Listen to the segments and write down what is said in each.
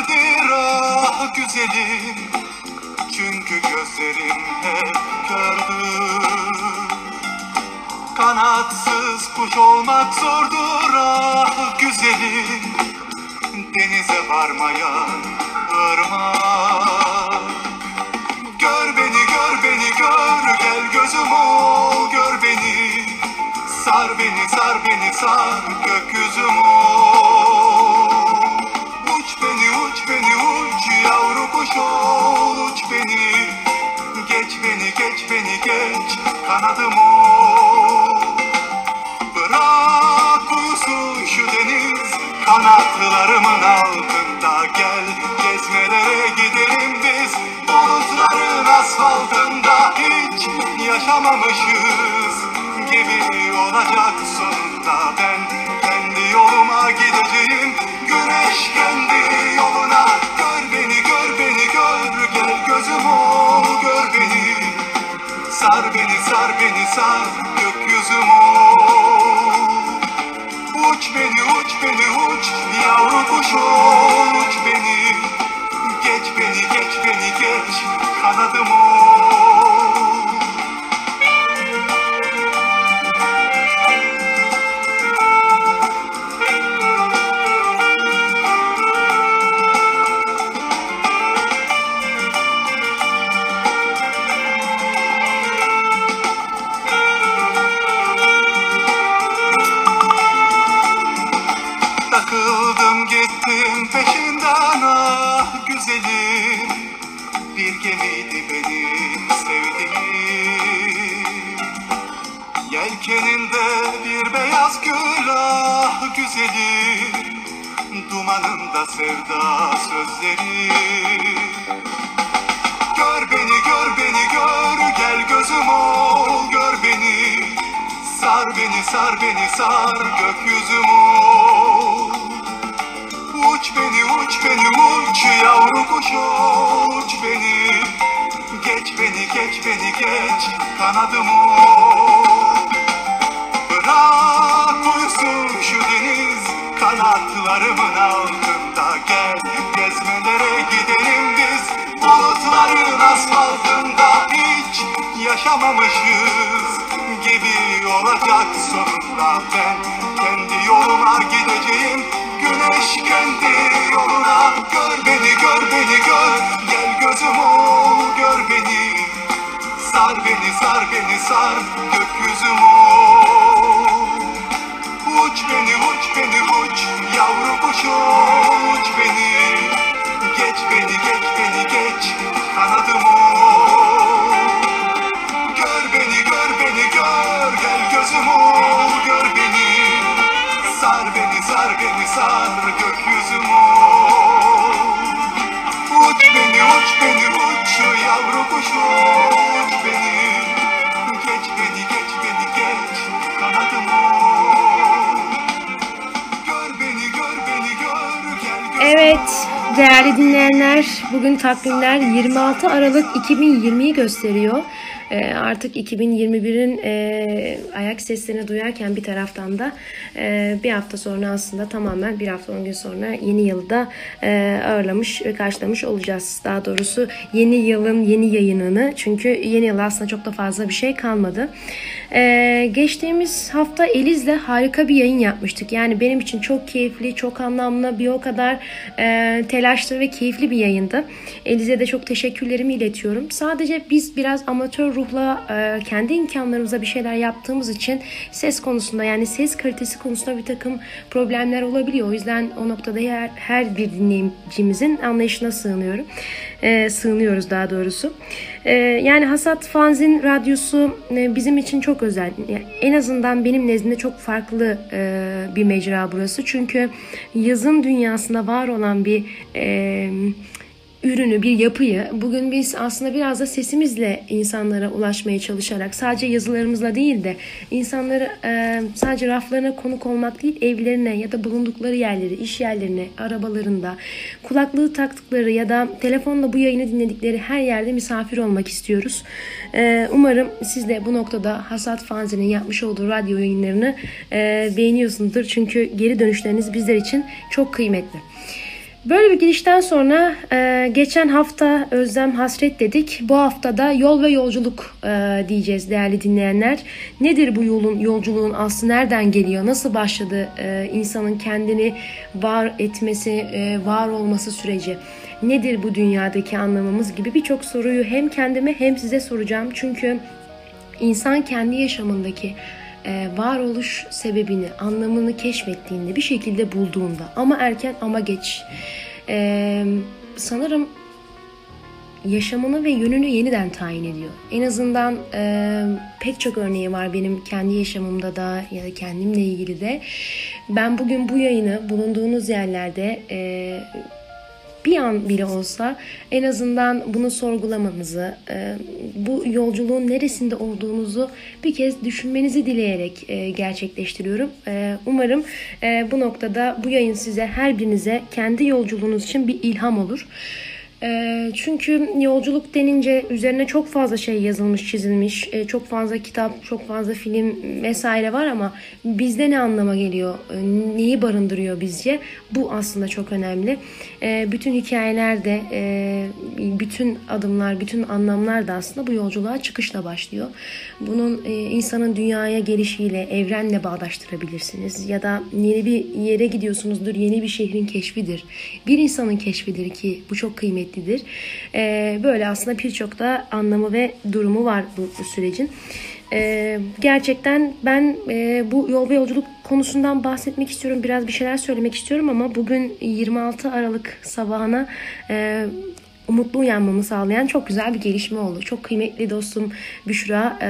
birdir ah güzelim. Çünkü gözlerim hep kördür Kanatsız kuş olmak zordur ah güzelim. Denize varmayan ırmak. Gör beni gör beni gör gel gözüm ol gör beni. Sar beni sar beni sar gökyüzüm ol kanadım Bırak uyusun şu deniz kanatlarımın altında. Gel gezmelere gidelim biz bulutların asfaltında. Hiç yaşamamışız gibi olacak sonunda. Ben kendi yoluma gideceğim güneş kendi yoluna. Gör beni gör beni gör. Gel gözüm ol gör beni Sar beni sar beni sar gökyüzüm Uç beni uç beni uç yavru kuş uç beni. Geç beni geç beni geç kanadım beni sar beni sar gökyüzüm ol Uç beni uç beni uç yavru kuş uç beni. Geç beni geç beni geç kanadım ol Bırak uyusun şu deniz kanatlarımın altında Gel. Gezmelere gidelim biz bulutların asfaltında Hiç yaşamamışız olacak sonunda Ben kendi yoluma gideceğim. Güneş kendi yoluna Gör beni gör beni gör. Gel gözüm ol gör beni. Sar beni sar beni sar gökyüzüm ol. Uç beni uç beni uç. Yavru kuş uç beni Evet değerli dinleyenler bugün takvimler 26 Aralık 2020'yi gösteriyor. Ee, artık 2021'in e, ayak seslerini duyarken bir taraftan da e, bir hafta sonra aslında tamamen bir hafta 10 gün sonra yeni yılı da e, ağırlamış ve karşılamış olacağız. Daha doğrusu yeni yılın yeni yayınını çünkü yeni yıl aslında çok da fazla bir şey kalmadı. Ee, geçtiğimiz hafta Eliz'le harika bir yayın yapmıştık. Yani benim için çok keyifli, çok anlamlı, bir o kadar e, telaşlı ve keyifli bir yayındı. Eliz'e de çok teşekkürlerimi iletiyorum. Sadece biz biraz amatör ruhla e, kendi imkanlarımıza bir şeyler yaptığımız için ses konusunda yani ses kalitesi konusunda bir takım problemler olabiliyor. O yüzden o noktada her, her bir dinleyicimizin anlayışına sığınıyorum. E, sığınıyoruz daha doğrusu. E, yani Hasat Fanzin Radyosu bizim için çok özel. En azından benim nezdimde çok farklı bir mecra burası. Çünkü yazın dünyasında var olan bir e, ürünü, bir yapıyı bugün biz aslında biraz da sesimizle insanlara ulaşmaya çalışarak sadece yazılarımızla değil de insanları e, sadece raflarına konuk olmak değil evlerine ya da bulundukları yerleri, iş yerlerine, arabalarında kulaklığı taktıkları ya da telefonla bu yayını dinledikleri her yerde misafir olmak istiyoruz. E, umarım siz de bu noktada Hasat Fanzi'nin yapmış olduğu radyo yayınlarını e, beğeniyorsunuzdur. Çünkü geri dönüşleriniz bizler için çok kıymetli. Böyle bir girişten sonra e, geçen hafta özlem hasret dedik. Bu haftada yol ve yolculuk e, diyeceğiz değerli dinleyenler. Nedir bu yolun yolculuğun aslı nereden geliyor? Nasıl başladı e, insanın kendini var etmesi, e, var olması süreci? Nedir bu dünyadaki anlamımız gibi birçok soruyu hem kendime hem size soracağım. Çünkü insan kendi yaşamındaki varoluş sebebini, anlamını keşfettiğinde, bir şekilde bulduğunda ama erken ama geç e, sanırım yaşamını ve yönünü yeniden tayin ediyor. En azından e, pek çok örneği var benim kendi yaşamımda da ya da kendimle ilgili de. Ben bugün bu yayını bulunduğunuz yerlerde e, bir an bile olsa en azından bunu sorgulamanızı, e, bu yolculuğun neresinde olduğunuzu bir kez düşünmenizi dileyerek e, gerçekleştiriyorum. E, umarım bu noktada bu yayın size her birinize kendi yolculuğunuz için bir ilham olur. Çünkü yolculuk denince üzerine çok fazla şey yazılmış, çizilmiş, çok fazla kitap, çok fazla film vesaire var ama bizde ne anlama geliyor, neyi barındırıyor bizce? Bu aslında çok önemli. Bütün hikayeler de, bütün adımlar, bütün anlamlar da aslında bu yolculuğa çıkışla başlıyor. Bunun insanın dünyaya gelişiyle, evrenle bağdaştırabilirsiniz. Ya da yeni bir yere gidiyorsunuzdur, yeni bir şehrin keşfidir. Bir insanın keşfidir ki bu çok kıymetli kıymetlidir. E, böyle aslında birçok da anlamı ve durumu var bu, bu sürecin. E, gerçekten ben e, bu yol ve yolculuk konusundan bahsetmek istiyorum. Biraz bir şeyler söylemek istiyorum ama bugün 26 Aralık sabahına e, umutlu uyanmamı sağlayan çok güzel bir gelişme oldu. Çok kıymetli dostum Büşra e,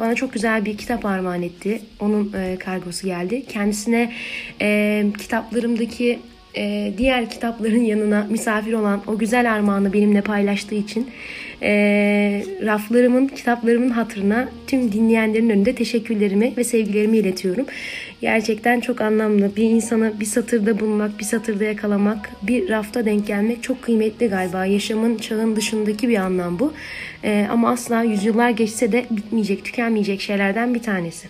bana çok güzel bir kitap armağan etti. Onun e, kargosu geldi. Kendisine e, kitaplarımdaki e, diğer kitapların yanına misafir olan o güzel armağanı benimle paylaştığı için e, raflarımın, kitaplarımın hatırına tüm dinleyenlerin önünde teşekkürlerimi ve sevgilerimi iletiyorum. Gerçekten çok anlamlı. Bir insana bir satırda bulmak, bir satırda yakalamak, bir rafta denk gelmek çok kıymetli galiba. Yaşamın çağın dışındaki bir anlam bu. E, ama asla yüzyıllar geçse de bitmeyecek, tükenmeyecek şeylerden bir tanesi.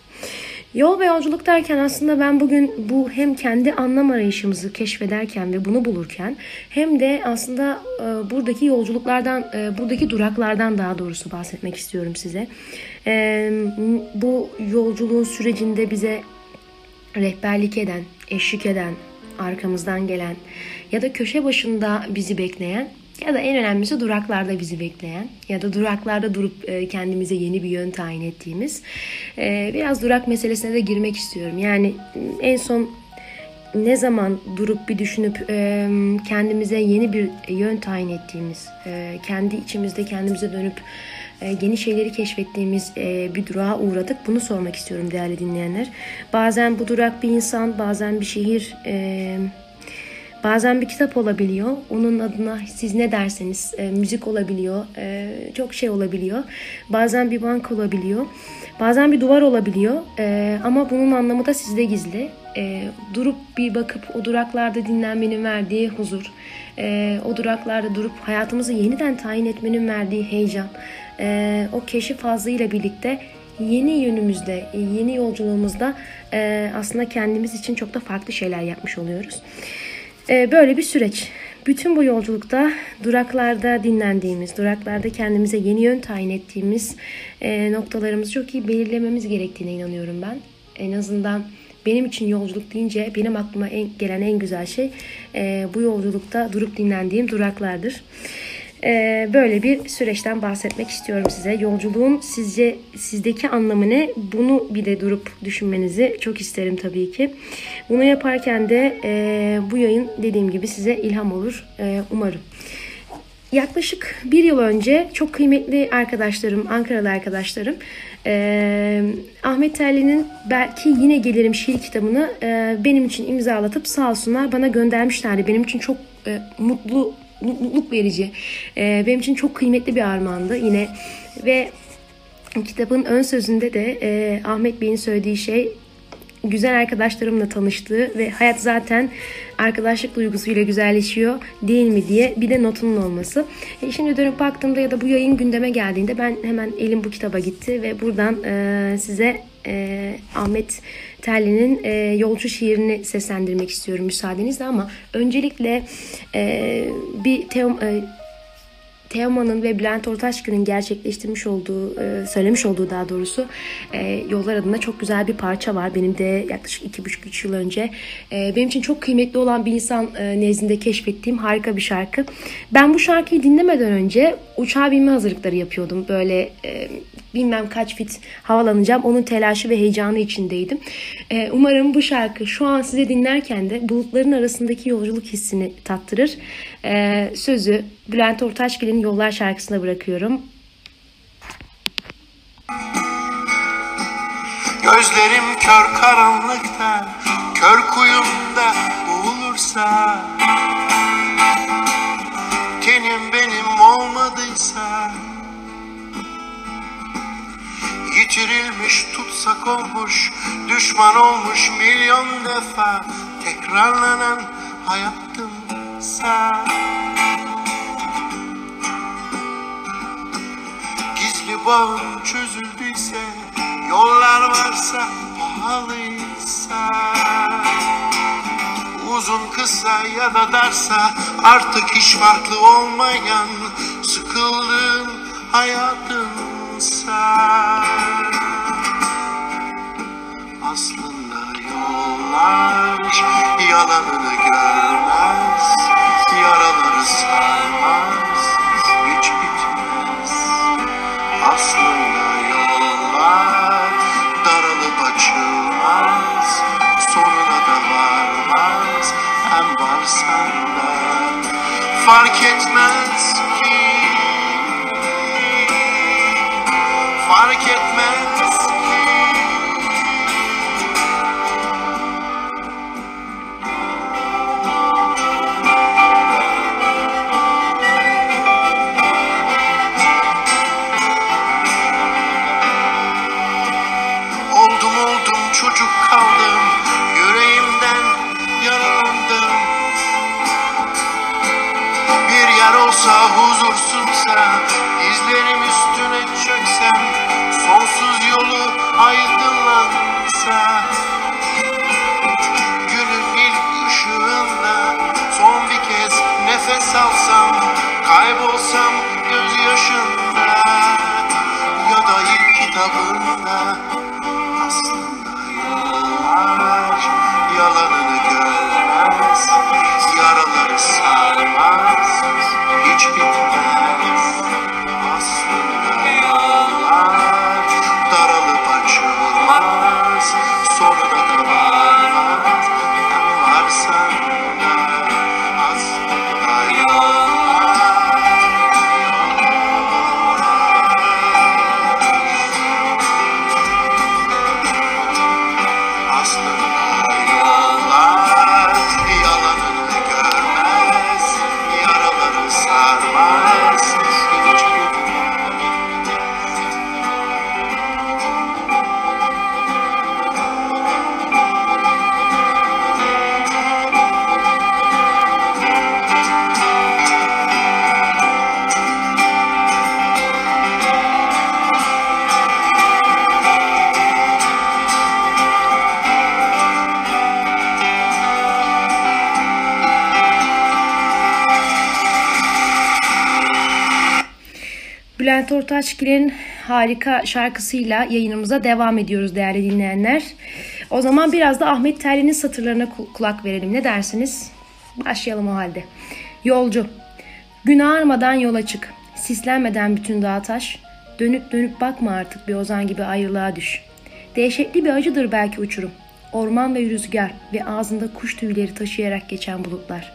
Yol ve yolculuk derken aslında ben bugün bu hem kendi anlam arayışımızı keşfederken ve bunu bulurken hem de aslında e, buradaki yolculuklardan, e, buradaki duraklardan daha doğrusu bahsetmek istiyorum size. E, bu yolculuğun sürecinde bize rehberlik eden, eşlik eden, arkamızdan gelen ya da köşe başında bizi bekleyen ya da en önemlisi duraklarda bizi bekleyen ya da duraklarda durup e, kendimize yeni bir yön tayin ettiğimiz e, biraz durak meselesine de girmek istiyorum. Yani en son ne zaman durup bir düşünüp e, kendimize yeni bir yön tayin ettiğimiz, kendi içimizde kendimize dönüp yeni şeyleri keşfettiğimiz bir durağa uğradık. Bunu sormak istiyorum değerli dinleyenler. Bazen bu durak bir insan, bazen bir şehir, Bazen bir kitap olabiliyor. Onun adına siz ne derseniz e, müzik olabiliyor. E, çok şey olabiliyor. Bazen bir bank olabiliyor. Bazen bir duvar olabiliyor. E, ama bunun anlamı da sizde gizli. E, durup bir bakıp o duraklarda dinlenmenin verdiği huzur. E, o duraklarda durup hayatımızı yeniden tayin etmenin verdiği heyecan. E, o keşif fazlıyla birlikte yeni yönümüzde, yeni yolculuğumuzda e, aslında kendimiz için çok da farklı şeyler yapmış oluyoruz. Ee, böyle bir süreç. Bütün bu yolculukta duraklarda dinlendiğimiz, duraklarda kendimize yeni yön tayin ettiğimiz e, noktalarımızı çok iyi belirlememiz gerektiğine inanıyorum ben. En azından benim için yolculuk deyince benim aklıma en, gelen en güzel şey e, bu yolculukta durup dinlendiğim duraklardır. Ee, böyle bir süreçten bahsetmek istiyorum size. Yolculuğun sizce sizdeki anlamı ne? Bunu bir de durup düşünmenizi çok isterim tabii ki. Bunu yaparken de e, bu yayın dediğim gibi size ilham olur e, umarım. Yaklaşık bir yıl önce çok kıymetli arkadaşlarım, Ankaralı arkadaşlarım e, Ahmet Terli'nin belki yine gelirim şiir kitabını e, benim için imzalatıp sağ olsunlar bana göndermişlerdi. Benim için çok e, mutlu mutluluk verici. E, benim için çok kıymetli bir armağandı yine ve kitabın ön sözünde de e, Ahmet Bey'in söylediği şey güzel arkadaşlarımla tanıştığı ve hayat zaten arkadaşlık duygusuyla güzelleşiyor değil mi diye bir de notunun olması. E şimdi dönüp baktığımda ya da bu yayın gündeme geldiğinde ben hemen elim bu kitaba gitti ve buradan e, size e, Ahmet Terli'nin e, Yolcu şiirini seslendirmek istiyorum müsaadenizle ama öncelikle e, bir Teom, e, Teoman'ın ve Bülent Ortaçgil'in gerçekleştirmiş olduğu, e, söylemiş olduğu daha doğrusu e, Yollar adına çok güzel bir parça var. Benim de yaklaşık iki buçuk üç yıl önce e, benim için çok kıymetli olan bir insan nezdinde keşfettiğim harika bir şarkı. Ben bu şarkıyı dinlemeden önce uçağa binme hazırlıkları yapıyordum. Böyle bilmem kaç fit havalanacağım. Onun telaşı ve heyecanı içindeydim. Umarım bu şarkı şu an size dinlerken de bulutların arasındaki yolculuk hissini tattırır. Sözü Bülent Ortaçgil'in Yollar şarkısına bırakıyorum. Gözlerim kör karanlıkta, kör kuyumda boğulursa Tenim benim olmadıysa Yitirilmiş tutsak olmuş, düşman olmuş milyon defa Tekrarlanan hayatımsa bağım çözüldüyse Yollar varsa pahalıysa. Uzun kısa ya da darsa Artık hiç farklı olmayan Sıkıldığım hayatımsa Aslında yollar Yalanını görmez Yaraları sarmaz Hiç aslında yollar daralıp açılmaz Sonuna da varmaz. Hem varsan da Fark etmez ki. Fark etmez Bülent Ortaçgil'in harika şarkısıyla yayınımıza devam ediyoruz değerli dinleyenler. O zaman biraz da Ahmet Terli'nin satırlarına kulak verelim. Ne dersiniz? Başlayalım o halde. Yolcu. Gün ağarmadan yola çık. Sislenmeden bütün dağ taş. Dönüp dönüp bakma artık bir ozan gibi ayrılığa düş. Dehşetli bir acıdır belki uçurum. Orman ve rüzgar ve ağzında kuş tüyleri taşıyarak geçen bulutlar.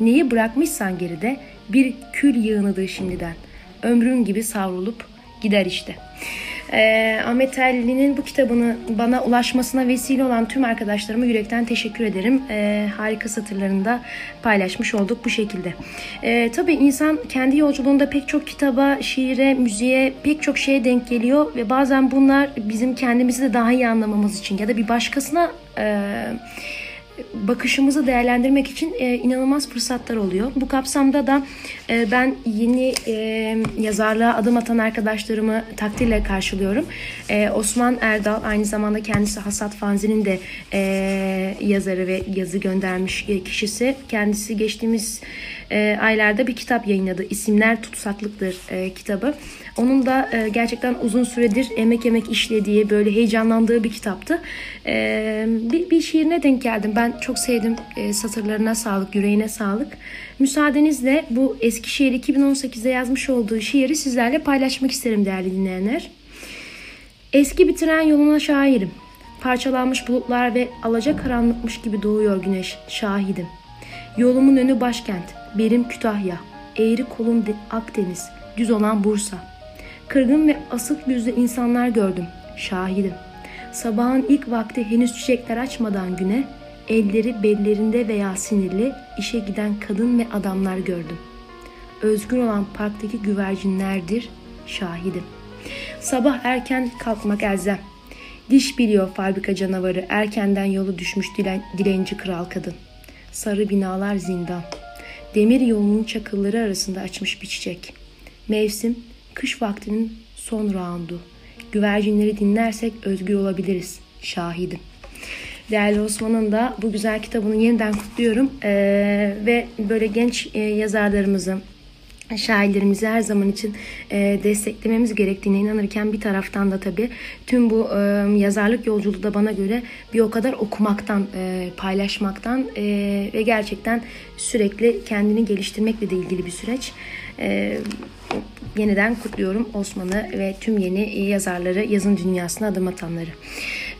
Neyi bırakmışsan geride bir kül yığınıdır şimdiden.'' Ömrün gibi savrulup gider işte. Ee, Ahmet Erli'nin bu kitabını bana ulaşmasına vesile olan tüm arkadaşlarıma yürekten teşekkür ederim. Ee, harika satırlarında paylaşmış olduk bu şekilde. Ee, tabii insan kendi yolculuğunda pek çok kitaba, şiire, müziğe, pek çok şeye denk geliyor ve bazen bunlar bizim kendimizi de daha iyi anlamamız için ya da bir başkasına e, bakışımızı değerlendirmek için e, inanılmaz fırsatlar oluyor. Bu kapsamda da e, ben yeni e, yazarlığa adım atan arkadaşlarımı takdirle karşılıyorum. E, Osman Erdal aynı zamanda kendisi Hasat Fanzi'nin de e, yazarı ve yazı göndermiş e, kişisi. Kendisi geçtiğimiz e, aylarda bir kitap yayınladı. İsimler Tutsaklıktır e, kitabı. Onun da e, gerçekten uzun süredir emek emek işlediği, böyle heyecanlandığı bir kitaptı. E, bir, bir şiirine denk geldim. Ben çok sevdim. E, satırlarına sağlık, yüreğine sağlık. Müsaadenizle bu Eskişehir 2018'de yazmış olduğu şiiri sizlerle paylaşmak isterim değerli dinleyenler. Eski bir tren yoluna şairim. Parçalanmış bulutlar ve alaca karanlıkmış gibi doğuyor güneş, şahidim. Yolumun önü başkent, berim Kütahya, eğri kolum de- Akdeniz, düz olan Bursa. Kırgın ve asık yüzlü insanlar gördüm, şahidim. Sabahın ilk vakti henüz çiçekler açmadan güne, elleri bellerinde veya sinirli işe giden kadın ve adamlar gördüm. Özgür olan parktaki güvercinlerdir, şahidim. Sabah erken kalkmak elzem. Diş biliyor fabrika canavarı, erkenden yolu düşmüş dilen, dilenci kral kadın. Sarı binalar zindan. Demir yolunun çakılları arasında açmış bir çiçek. Mevsim, kış vaktinin son raundu. Güvercinleri dinlersek özgür olabiliriz. Şahidim. Değerli Osman'ın da bu güzel kitabını yeniden kutluyorum. Ee, ve böyle genç e, yazarlarımızı, şairlerimizi her zaman için e, desteklememiz gerektiğine inanırken bir taraftan da tabii tüm bu e, yazarlık yolculuğu da bana göre bir o kadar okumaktan, e, paylaşmaktan e, ve gerçekten sürekli kendini geliştirmekle de ilgili bir süreç. E, yeniden kutluyorum Osman'ı ve tüm yeni yazarları, yazın dünyasına adım atanları.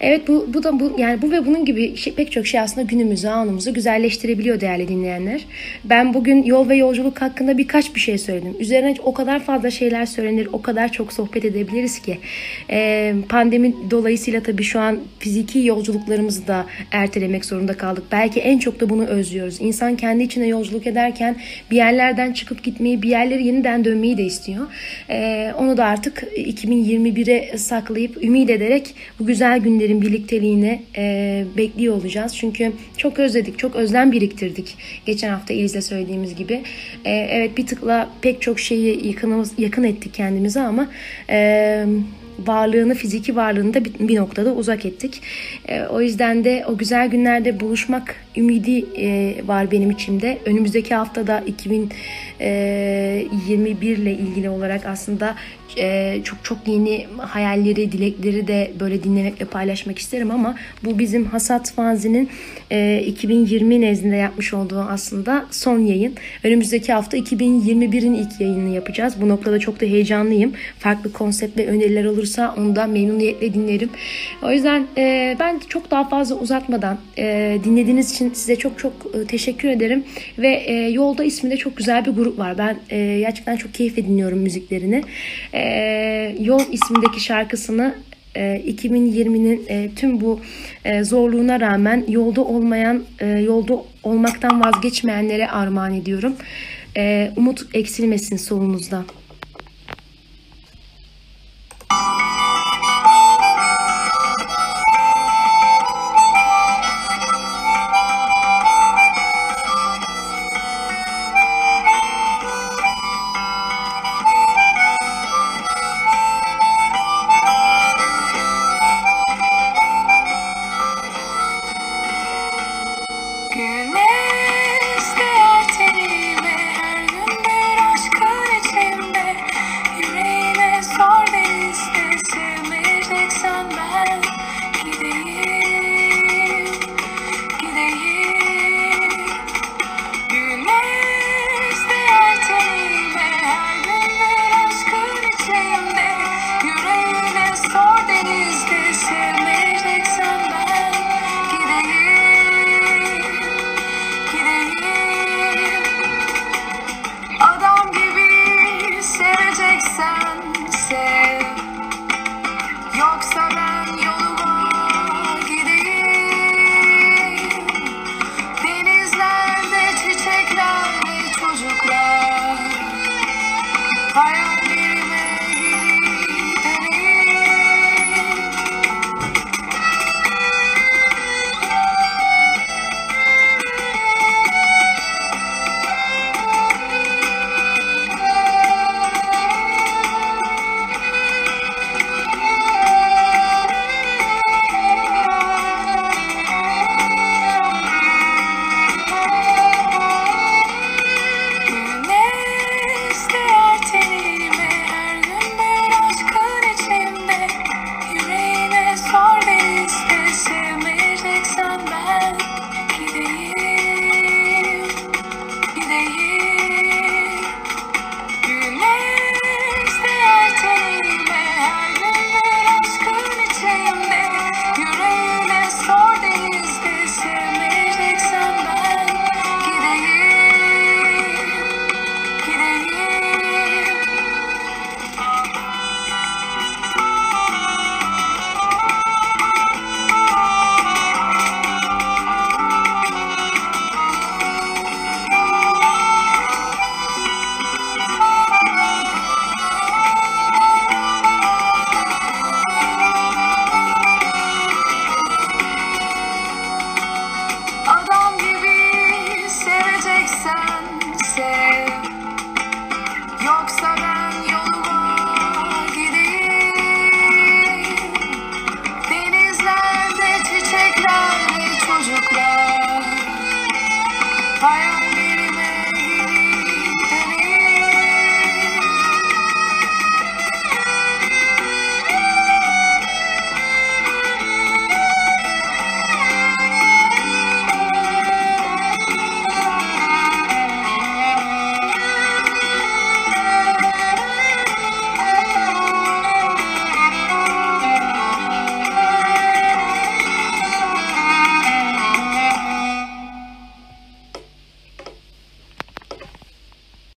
Evet bu, bu da bu yani bu ve bunun gibi şey, pek çok şey aslında günümüzü, anımızı güzelleştirebiliyor değerli dinleyenler. Ben bugün yol ve yolculuk hakkında birkaç bir şey söyledim. Üzerine o kadar fazla şeyler söylenir, o kadar çok sohbet edebiliriz ki. Ee, pandemi dolayısıyla tabii şu an fiziki yolculuklarımızı da ertelemek zorunda kaldık. Belki en çok da bunu özlüyoruz. İnsan kendi içine yolculuk ederken bir yerlerden çıkıp gitmeyi, bir yerleri yeniden dönmeyi de istiyor. Ee, onu da artık 2021'e saklayıp ümit ederek bu güzel günleri birlikteliğini e, bekliyor olacağız. Çünkü çok özledik, çok özlem biriktirdik. Geçen hafta İliz'le söylediğimiz gibi. E, evet bir tıkla pek çok şeyi yakınımız, yakın ettik kendimize ama e, varlığını, fiziki varlığını da bir noktada uzak ettik. E, o yüzden de o güzel günlerde buluşmak ümidi e, var benim içimde. Önümüzdeki haftada 2021 ile ilgili olarak aslında e, çok çok yeni hayalleri, dilekleri de böyle dinlemek ve paylaşmak isterim ama bu bizim Hasat Fanzi'nin e, 2020 nezdinde yapmış olduğu aslında son yayın. Önümüzdeki hafta 2021'in ilk yayınını yapacağız. Bu noktada çok da heyecanlıyım. Farklı konsept ve öneriler olursa onu da memnuniyetle dinlerim. O yüzden e, ben çok daha fazla uzatmadan e, dinlediğiniz için size çok çok e, teşekkür ederim ve e, Yolda isminde çok güzel bir grup var. Ben e, gerçekten çok keyifle dinliyorum müziklerini. E, Yol ismindeki şarkısını 2020'nin tüm bu zorluğuna rağmen yolda olmayan, yolda olmaktan vazgeçmeyenlere armağan ediyorum. Umut eksilmesin solunuzda.